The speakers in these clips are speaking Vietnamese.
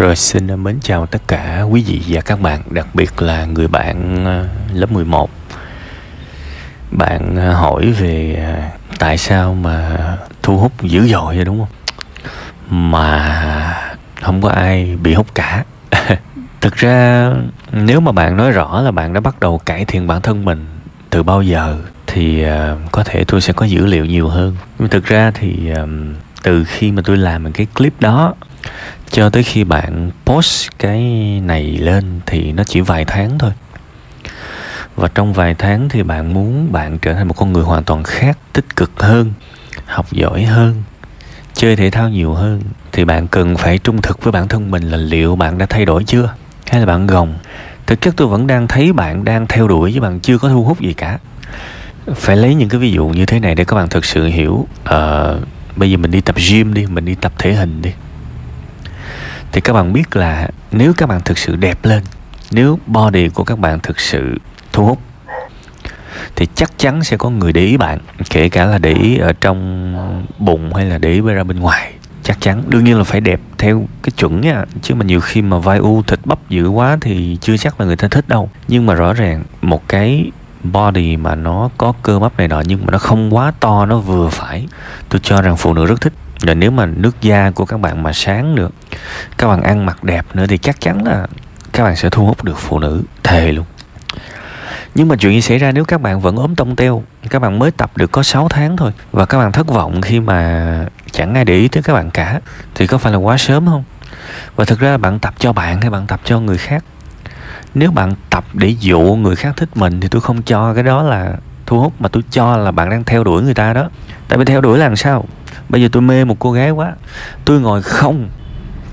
Rồi xin mến chào tất cả quý vị và các bạn, đặc biệt là người bạn à, lớp 11. Bạn à, hỏi về à, tại sao mà thu hút dữ dội vậy đúng không? Mà không có ai bị hút cả. Thực ra nếu mà bạn nói rõ là bạn đã bắt đầu cải thiện bản thân mình từ bao giờ thì có thể tôi sẽ có dữ liệu nhiều hơn. Nhưng thực ra thì từ khi mà tôi làm cái clip đó cho tới khi bạn post cái này lên thì nó chỉ vài tháng thôi. Và trong vài tháng thì bạn muốn bạn trở thành một con người hoàn toàn khác tích cực hơn học giỏi hơn chơi thể thao nhiều hơn thì bạn cần phải trung thực với bản thân mình là liệu bạn đã thay đổi chưa? Hay là bạn gồng? Thực chất tôi vẫn đang thấy bạn đang theo đuổi chứ bạn chưa có thu hút gì cả. Phải lấy những cái ví dụ như thế này để các bạn thực sự hiểu. Uh, bây giờ mình đi tập gym đi mình đi tập thể hình đi thì các bạn biết là nếu các bạn thực sự đẹp lên, nếu body của các bạn thực sự thu hút, thì chắc chắn sẽ có người để ý bạn, kể cả là để ý ở trong bụng hay là để ý ra bên ngoài. Chắc chắn. Đương nhiên là phải đẹp theo cái chuẩn nha. Chứ mà nhiều khi mà vai u, thịt bắp dữ quá thì chưa chắc là người ta thích đâu. Nhưng mà rõ ràng, một cái body mà nó có cơ bắp này nọ nhưng mà nó không quá to, nó vừa phải, tôi cho rằng phụ nữ rất thích rồi nếu mà nước da của các bạn mà sáng được, các bạn ăn mặc đẹp nữa thì chắc chắn là các bạn sẽ thu hút được phụ nữ thề luôn. Nhưng mà chuyện gì xảy ra nếu các bạn vẫn ốm tông teo? Các bạn mới tập được có 6 tháng thôi và các bạn thất vọng khi mà chẳng ai để ý tới các bạn cả, thì có phải là quá sớm không? Và thực ra bạn tập cho bạn hay bạn tập cho người khác? Nếu bạn tập để dụ người khác thích mình thì tôi không cho, cái đó là thu hút mà tôi cho là bạn đang theo đuổi người ta đó. Tại vì theo đuổi là làm sao? Bây giờ tôi mê một cô gái quá, tôi ngồi không,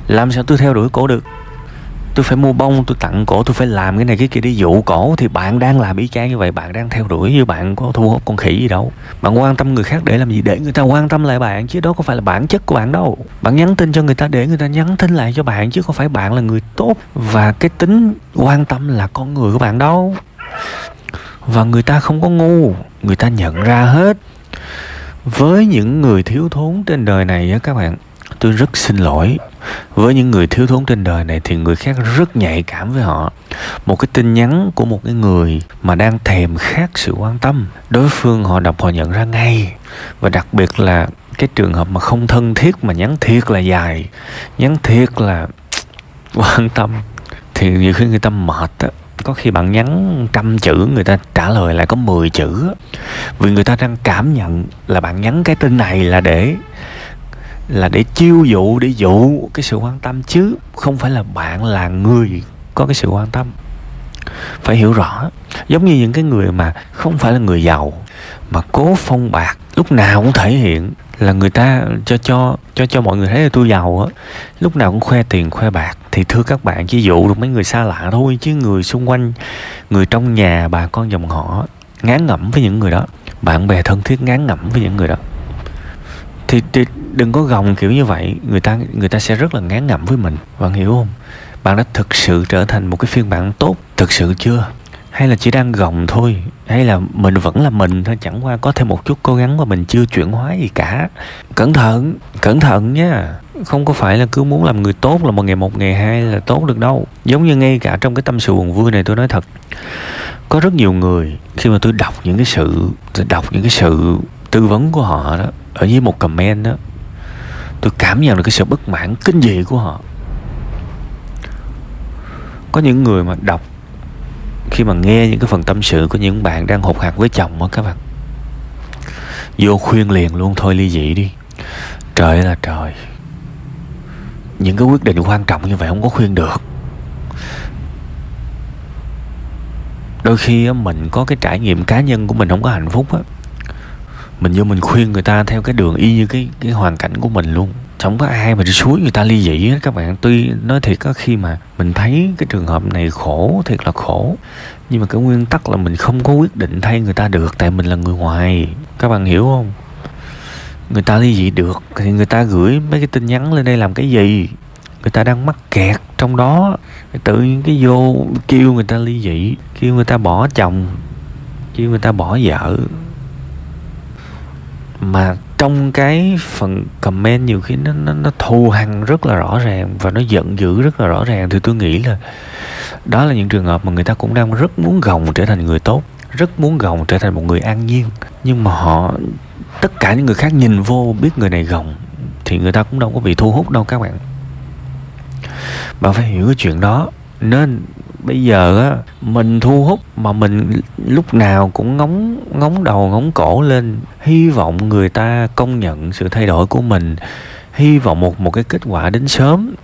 làm sao tôi theo đuổi cổ được? Tôi phải mua bông, tôi tặng cổ, tôi phải làm cái này cái kia để dụ cổ thì bạn đang làm y chang như vậy, bạn đang theo đuổi như bạn có thu hút con khỉ gì đâu. Bạn quan tâm người khác để làm gì? Để người ta quan tâm lại bạn, chứ đó không phải là bản chất của bạn đâu. Bạn nhắn tin cho người ta, để người ta nhắn tin lại cho bạn, chứ không phải bạn là người tốt. Và cái tính quan tâm là con người của bạn đâu và người ta không có ngu, người ta nhận ra hết. Với những người thiếu thốn trên đời này á các bạn, tôi rất xin lỗi. Với những người thiếu thốn trên đời này thì người khác rất nhạy cảm với họ. Một cái tin nhắn của một cái người mà đang thèm khát sự quan tâm, đối phương họ đọc họ nhận ra ngay. Và đặc biệt là cái trường hợp mà không thân thiết mà nhắn thiệt là dài, nhắn thiệt là quan tâm, thì nhiều khi người ta mệt á có khi bạn nhắn trăm chữ, người ta trả lời lại có 10 chữ vì người ta đang cảm nhận là bạn nhắn cái tin này là để là để chiêu dụ, để dụ cái sự quan tâm chứ không phải là bạn là người có cái sự quan tâm. Phải hiểu rõ, giống như những cái người mà không phải là người giàu, mà cố phong bạc lúc nào cũng thể hiện là người ta cho cho cho cho mọi người thấy là tôi giàu á. Lúc nào cũng khoe tiền khoe bạc. Thì thưa các bạn chỉ dụ được mấy người xa lạ thôi chứ người xung quanh người trong nhà bà con dòng họ ngán ngẩm với những người đó. Bạn bè thân thiết ngán ngẩm với những người đó. Thì, thì đừng có gồng kiểu như vậy. Người ta người ta sẽ rất là ngán ngẩm với mình. Bạn hiểu không? Bạn đã thực sự trở thành một cái phiên bản tốt thực sự chưa? Hay là chỉ đang gồng thôi? Hay là mình vẫn là mình thôi? Chẳng qua có thêm một chút cố gắng mà mình chưa chuyển hóa gì cả. Cẩn thận cẩn thận nha. Không có phải là cứ muốn làm người tốt là một ngày một, ngày hai là tốt được đâu. Giống như ngay cả trong cái tâm sự buồn vui này tôi nói thật. Có rất nhiều người, khi mà tôi đọc những cái sự, tôi đọc những cái sự tư vấn của họ đó, ở dưới một comment đó, tôi cảm nhận được cái sự bất mãn kinh dị của họ. Có những người mà đọc khi mà nghe những cái phần tâm sự của những bạn đang hụt hạt với chồng á các bạn. Vô khuyên liền luôn, thôi ly dị đi. Trời là trời. Những cái quyết định quan trọng như vậy không có khuyên được. Đôi khi mình có cái trải nghiệm cá nhân của mình không có hạnh phúc á. Mình vô mình khuyên người ta theo cái đường y như cái cái hoàn cảnh của mình luôn không có ai mà đi suối người ta ly dị hết các bạn. Tuy nói thiệt có khi mà mình thấy cái trường hợp này khổ, thiệt là khổ. Nhưng mà cái nguyên tắc là mình không có quyết định thay người ta được, tại mình là người ngoài. Các bạn hiểu không? Người ta ly dị được thì người ta gửi mấy cái tin nhắn lên đây làm cái gì? Người ta đang mắc kẹt trong đó. Tự nhiên cái vô kêu người ta ly dị, kêu người ta bỏ chồng, kêu người ta bỏ vợ. Mà trong cái phần comment nhiều khi nó nó, nó thù hằn rất là rõ ràng và nó giận dữ rất là rõ ràng thì tôi nghĩ là đó là những trường hợp mà người ta cũng đang rất muốn gồng trở thành người tốt rất muốn gồng trở thành một người an nhiên. Nhưng mà họ tất cả những người khác nhìn vô biết người này gồng thì người ta cũng đâu có bị thu hút đâu các bạn. Bạn phải hiểu cái chuyện đó nên bây giờ á, mình thu hút mà mình lúc nào cũng ngóng ngóng đầu, ngóng cổ lên, hy vọng người ta công nhận sự thay đổi của mình, hy vọng một một cái kết quả đến sớm.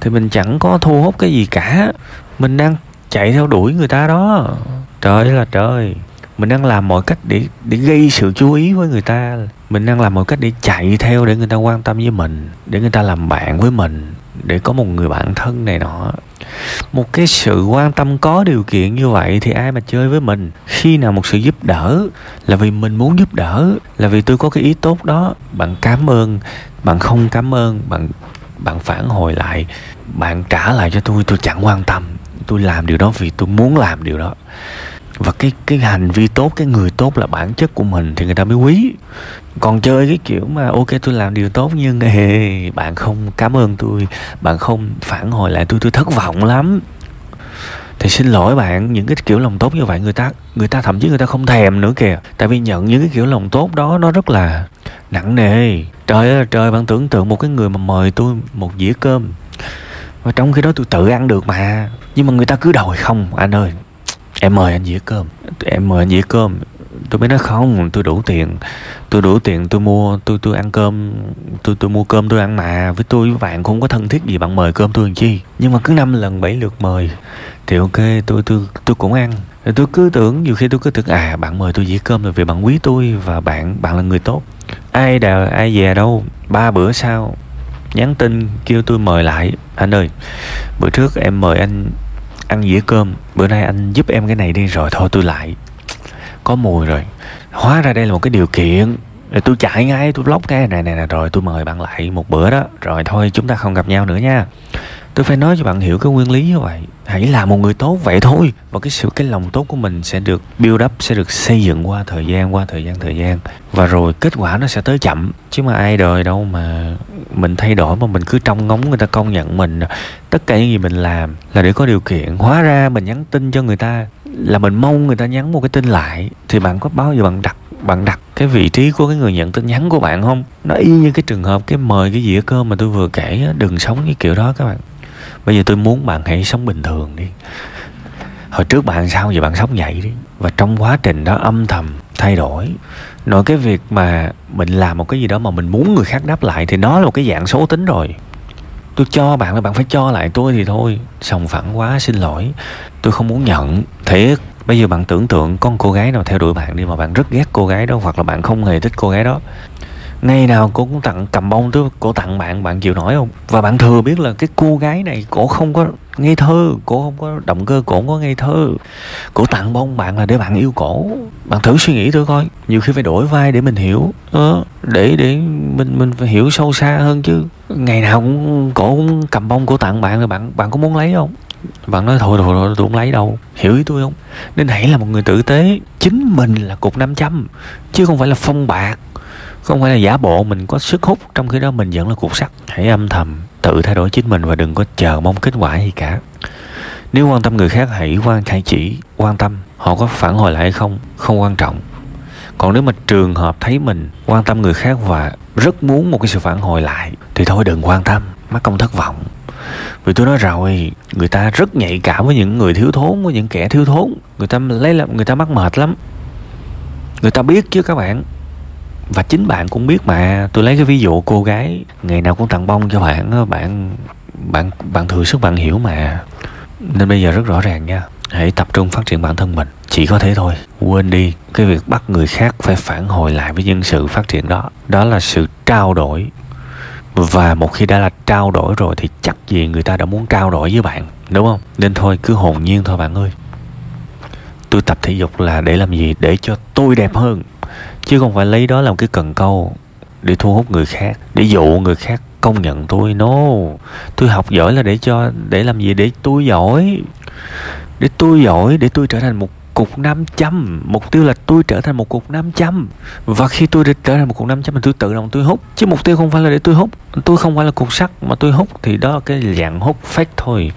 Thì mình chẳng có thu hút cái gì cả. Mình đang chạy theo đuổi người ta đó. Trời là trời. Mình đang làm mọi cách để để gây sự chú ý với người ta. Mình đang làm mọi cách để chạy theo để người ta quan tâm với mình, để người ta làm bạn với mình, để có một người bạn thân này nọ một cái sự quan tâm có điều kiện như vậy thì ai mà chơi với mình? Khi nào một sự giúp đỡ là vì mình muốn giúp đỡ, là vì tôi có cái ý tốt đó, bạn cảm ơn, bạn không cảm ơn, bạn bạn phản hồi lại, bạn trả lại cho tôi tôi chẳng quan tâm. Tôi làm điều đó vì tôi muốn làm điều đó và cái cái hành vi tốt cái người tốt là bản chất của mình thì người ta mới quý. Còn chơi cái kiểu mà ok tôi làm điều tốt nhưng hey, bạn không cảm ơn tôi bạn không phản hồi lại tôi tôi thất vọng lắm. Thì xin lỗi bạn những cái kiểu lòng tốt như vậy người ta người ta thậm chí người ta không thèm nữa kìa. Tại vì nhận những cái kiểu lòng tốt đó nó rất là nặng nề. Trời ơi trời bạn tưởng tượng một cái người mà mời tôi một dĩa cơm và trong khi đó tôi tự ăn được mà. Nhưng mà người ta cứ đòi không anh ơi em mời anh dĩa cơm. Em mời anh dĩa cơm. Tôi mới nói không, tôi đủ tiền. Tôi đủ tiền, tôi mua, tôi tôi ăn cơm, tôi tôi mua cơm tôi ăn mà. Với tôi với bạn không có thân thiết gì bạn mời cơm tôi làm chi. Nhưng mà cứ năm lần bảy lượt mời, thì ok, tôi tôi tôi cũng ăn. Tôi cứ tưởng, nhiều khi tôi cứ tưởng à bạn mời tôi dĩa cơm là vì bạn quý tôi và bạn bạn là người tốt. Ai đào ai về đâu. Ba bữa sau, nhắn tin kêu tôi mời lại. Anh ơi, bữa trước em mời anh ăn dĩa cơm. Bữa nay anh giúp em cái này đi rồi thôi tôi lại. Có mùi rồi. Hóa ra đây là một cái điều kiện. Rồi tôi chạy ngay tôi block cái. Này này, này rồi tôi mời bạn lại một bữa đó. Rồi thôi chúng ta không gặp nhau nữa nha tôi phải nói cho bạn hiểu cái nguyên lý như vậy. Hãy là một người tốt vậy thôi, và cái sự, cái lòng tốt của mình sẽ được build up, sẽ được xây dựng qua thời gian, qua thời gian thời gian. Và rồi kết quả nó sẽ tới chậm, chứ mà ai đời đâu mà mình thay đổi mà mình cứ trông ngóng người ta công nhận mình. Tất cả những gì mình làm là để có điều kiện. Hóa ra mình nhắn tin cho người ta là mình mong người ta nhắn một cái tin lại. Thì bạn có bao giờ bạn đặt bạn đặt cái vị trí của cái người nhận tin nhắn của bạn không? Nó y như cái trường hợp cái mời cái dĩa cơm mà tôi vừa kể đừng sống như kiểu đó các bạn bây giờ tôi muốn bạn hãy sống bình thường đi. Hồi trước bạn sao giờ bạn sống vậy đi? Và trong quá trình đó âm thầm thay đổi. Nội cái việc mà mình làm một cái gì đó mà mình muốn người khác đáp lại thì nó là một cái dạng số tính rồi. Tôi cho bạn là bạn phải cho lại tôi thì thôi. Sòng phẳng quá, xin lỗi. Tôi không muốn nhận. Thiệt, bây giờ bạn tưởng tượng con cô gái nào theo đuổi bạn đi mà bạn rất ghét cô gái đó hoặc là bạn không hề thích cô gái đó ngày nào cô cũng tặng cầm bông tới cô tặng bạn bạn chịu nổi không? Và bạn thừa biết là cái cô gái này cổ không có ngây thơ cổ không có động cơ cổ không có ngây thơ. Cổ tặng bông bạn là để bạn yêu cổ. Bạn thử suy nghĩ thử coi. Nhiều khi phải đổi vai để mình hiểu. Ờ, để để mình mình phải hiểu sâu xa hơn chứ. Ngày nào cũng cổ cũng cầm bông cổ tặng bạn rồi bạn bạn có muốn lấy không? Bạn nói thôi thôi thôi tôi không lấy đâu. Hiểu ý tôi không? Nên hãy là một người tử tế. Chính mình là cục 500 chứ không phải là phong bạc không phải là giả bộ, mình có sức hút. Trong khi đó mình vẫn là cục sắt. Hãy âm thầm tự thay đổi chính mình và đừng có chờ mong kết quả gì cả. Nếu quan tâm người khác, hãy quan hãy chỉ, quan tâm họ có phản hồi lại hay không không quan trọng. Còn nếu mà trường hợp thấy mình quan tâm người khác và rất muốn một cái sự phản hồi lại, thì thôi đừng quan tâm, mắc công thất vọng. Vì tôi nói rồi, người ta rất nhạy cảm với những người thiếu thốn, với những kẻ thiếu thốn. Người ta lấy làm người ta mắc mệt lắm. Người ta biết chứ các bạn và chính bạn cũng biết mà, tôi lấy cái ví dụ cô gái, ngày nào cũng tặng bông cho bạn bạn bạn bạn thừa sức, bạn hiểu mà. Nên bây giờ rất rõ ràng nha, hãy tập trung phát triển bản thân mình, chỉ có thế thôi. Quên đi, cái việc bắt người khác phải phản hồi lại với những sự phát triển đó. Đó là sự trao đổi. Và một khi đã là trao đổi rồi thì chắc gì người ta đã muốn trao đổi với bạn, đúng không? Nên thôi, cứ hồn nhiên thôi bạn ơi. Tôi tập thể dục là để làm gì? Để cho tôi đẹp hơn chứ không phải lấy đó làm cái cần câu để thu hút người khác, để dụ người khác công nhận tôi. No, tôi học giỏi là để cho, để làm gì? Để tôi giỏi, để tôi giỏi, để tôi trở thành một cục nam châm. Mục tiêu là tôi trở thành một cục nam châm. Và khi tôi trở thành một cục nam châm thì tôi tự động tôi hút. Chứ mục tiêu không phải là để tôi hút. Tôi không phải là cục sắt mà tôi hút thì đó là cái dạng hút fake thôi.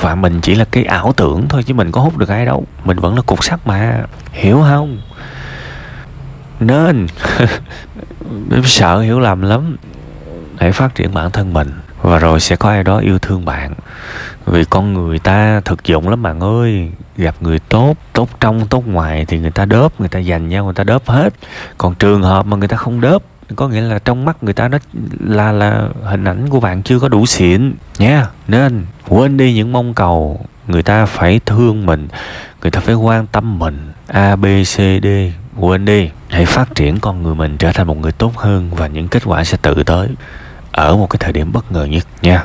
Và mình chỉ là cái ảo tưởng thôi chứ mình có hút được ai đâu. Mình vẫn là cục sắt mà. Hiểu không? Nên. Sợ hiểu lầm lắm. Hãy phát triển bản thân mình, và rồi sẽ có ai đó yêu thương bạn. Vì con người ta thực dụng lắm bạn ơi. Gặp người tốt tốt trong, tốt ngoài thì người ta đớp, người ta dành nhau, người ta đớp hết. Còn trường hợp mà người ta không đớp, có nghĩa là trong mắt người ta nó là là hình ảnh của bạn chưa có đủ xịn. Nha, nên quên đi những mong cầu. Người ta phải thương mình, người ta phải quan tâm mình. A, b, c, d, quên đi hãy phát triển con người mình trở thành một người tốt hơn và những kết quả sẽ tự tới, ở một cái thời điểm bất ngờ nhất nha.